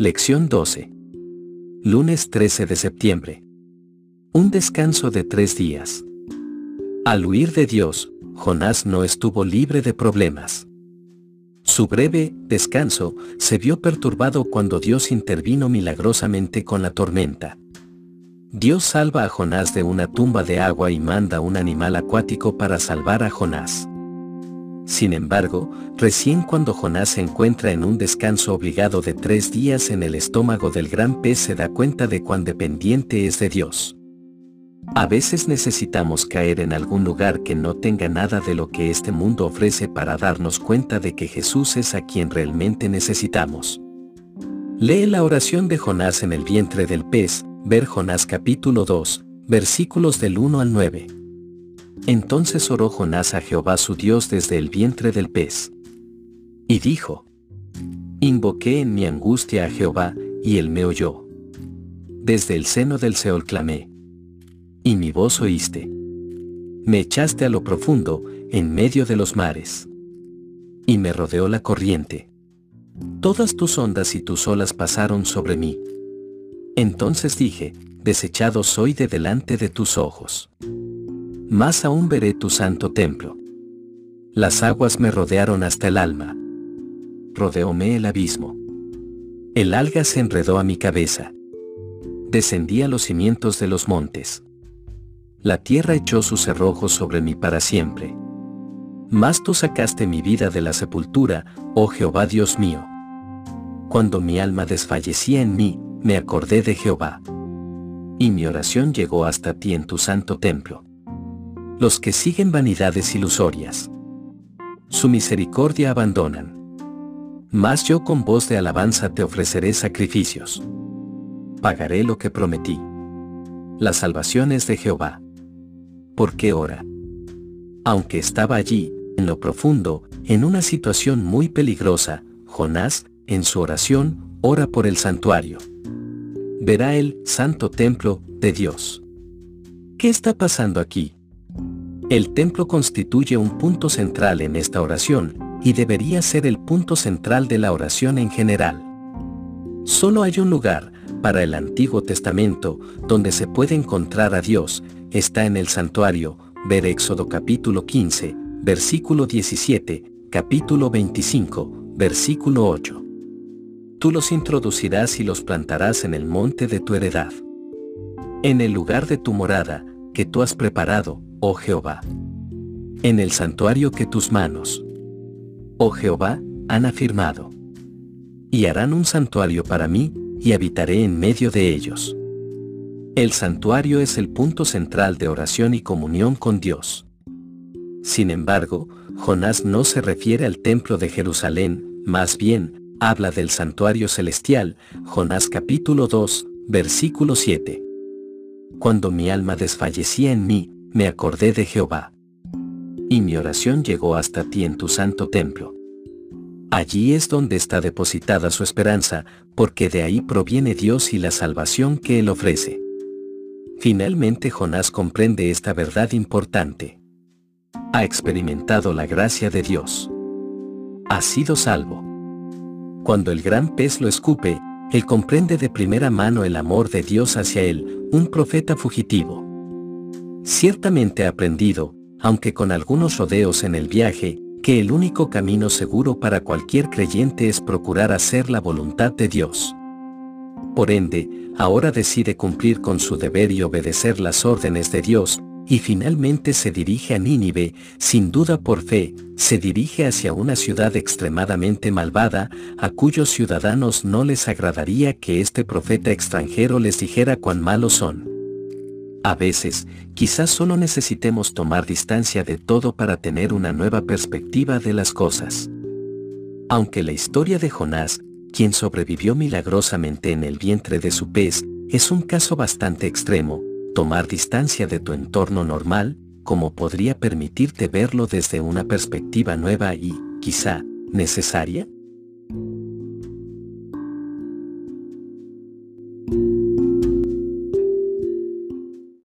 Lección 12. Lunes 13 de septiembre. Un descanso de tres días. Al huir de Dios, Jonás no estuvo libre de problemas. Su breve descanso se vio perturbado cuando Dios intervino milagrosamente con la tormenta. Dios salva a Jonás de una tumba de agua y manda un animal acuático para salvar a Jonás. Sin embargo, recién cuando Jonás se encuentra en un descanso obligado de tres días en el estómago del gran pez se da cuenta de cuán dependiente es de Dios. A veces necesitamos caer en algún lugar que no tenga nada de lo que este mundo ofrece para darnos cuenta de que Jesús es a quien realmente necesitamos. Lee la oración de Jonás en el vientre del pez, ver Jonás capítulo 2, versículos del 1 al 9. Entonces oró Jonás a Jehová su Dios desde el vientre del pez. Y dijo, Invoqué en mi angustia a Jehová, y él me oyó. Desde el seno del Seol clamé. Y mi voz oíste. Me echaste a lo profundo, en medio de los mares. Y me rodeó la corriente. Todas tus ondas y tus olas pasaron sobre mí. Entonces dije, desechado soy de delante de tus ojos más aún veré tu santo templo. Las aguas me rodearon hasta el alma. Rodeóme el abismo. El alga se enredó a mi cabeza. Descendí a los cimientos de los montes. La tierra echó sus cerrojos sobre mí para siempre. Mas tú sacaste mi vida de la sepultura, oh Jehová Dios mío. Cuando mi alma desfallecía en mí, me acordé de Jehová. Y mi oración llegó hasta ti en tu santo templo los que siguen vanidades ilusorias. Su misericordia abandonan. Mas yo con voz de alabanza te ofreceré sacrificios. Pagaré lo que prometí. La salvación es de Jehová. ¿Por qué ora? Aunque estaba allí, en lo profundo, en una situación muy peligrosa, Jonás, en su oración, ora por el santuario. Verá el santo templo de Dios. ¿Qué está pasando aquí? El templo constituye un punto central en esta oración, y debería ser el punto central de la oración en general. Solo hay un lugar, para el Antiguo Testamento, donde se puede encontrar a Dios, está en el santuario, ver Éxodo capítulo 15, versículo 17, capítulo 25, versículo 8. Tú los introducirás y los plantarás en el monte de tu heredad. En el lugar de tu morada, que tú has preparado, oh Jehová. En el santuario que tus manos, oh Jehová, han afirmado. Y harán un santuario para mí, y habitaré en medio de ellos. El santuario es el punto central de oración y comunión con Dios. Sin embargo, Jonás no se refiere al templo de Jerusalén, más bien, habla del santuario celestial, Jonás capítulo 2, versículo 7. Cuando mi alma desfallecía en mí, me acordé de Jehová. Y mi oración llegó hasta ti en tu santo templo. Allí es donde está depositada su esperanza, porque de ahí proviene Dios y la salvación que Él ofrece. Finalmente Jonás comprende esta verdad importante. Ha experimentado la gracia de Dios. Ha sido salvo. Cuando el gran pez lo escupe, él comprende de primera mano el amor de Dios hacia él, un profeta fugitivo. Ciertamente ha aprendido, aunque con algunos rodeos en el viaje, que el único camino seguro para cualquier creyente es procurar hacer la voluntad de Dios. Por ende, ahora decide cumplir con su deber y obedecer las órdenes de Dios, y finalmente se dirige a Nínive, sin duda por fe, se dirige hacia una ciudad extremadamente malvada, a cuyos ciudadanos no les agradaría que este profeta extranjero les dijera cuán malos son. A veces, quizás solo necesitemos tomar distancia de todo para tener una nueva perspectiva de las cosas. Aunque la historia de Jonás, quien sobrevivió milagrosamente en el vientre de su pez, es un caso bastante extremo, tomar distancia de tu entorno normal, como podría permitirte verlo desde una perspectiva nueva y, quizá, necesaria?